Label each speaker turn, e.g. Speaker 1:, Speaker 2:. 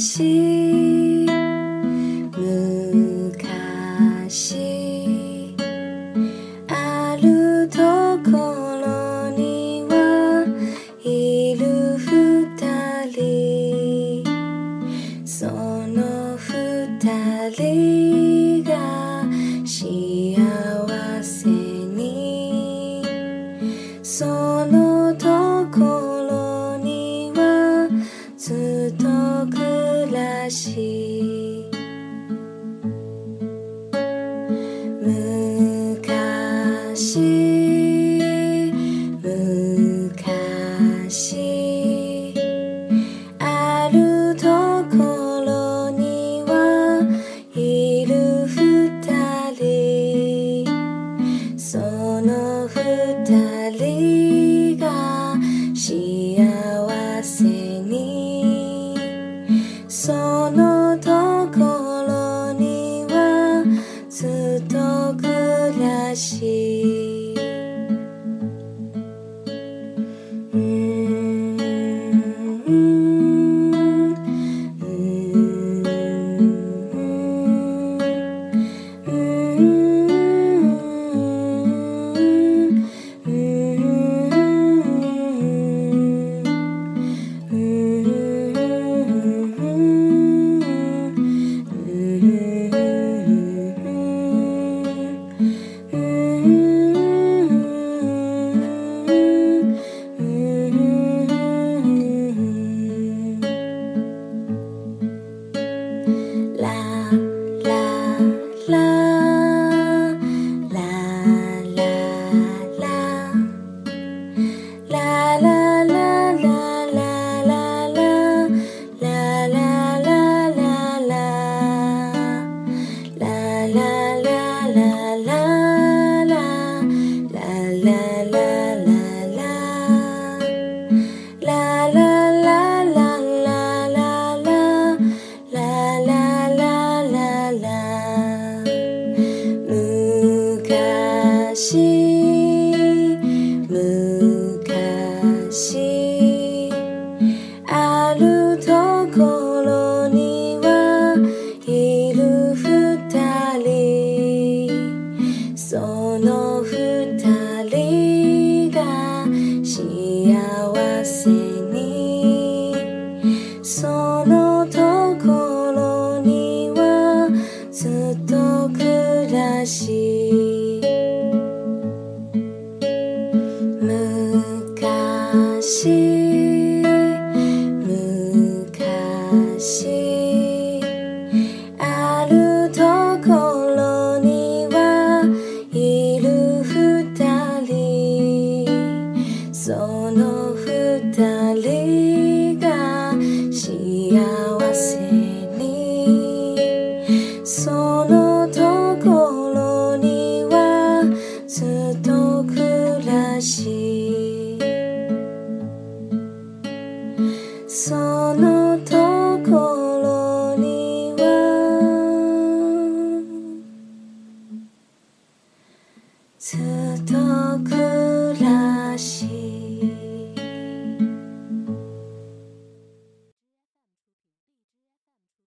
Speaker 1: 昔昔あるところにはいる二人その二人が幸せにそのところにはずっと暮らし昔昔あるところにはいる二人その二人その時 la 心。心。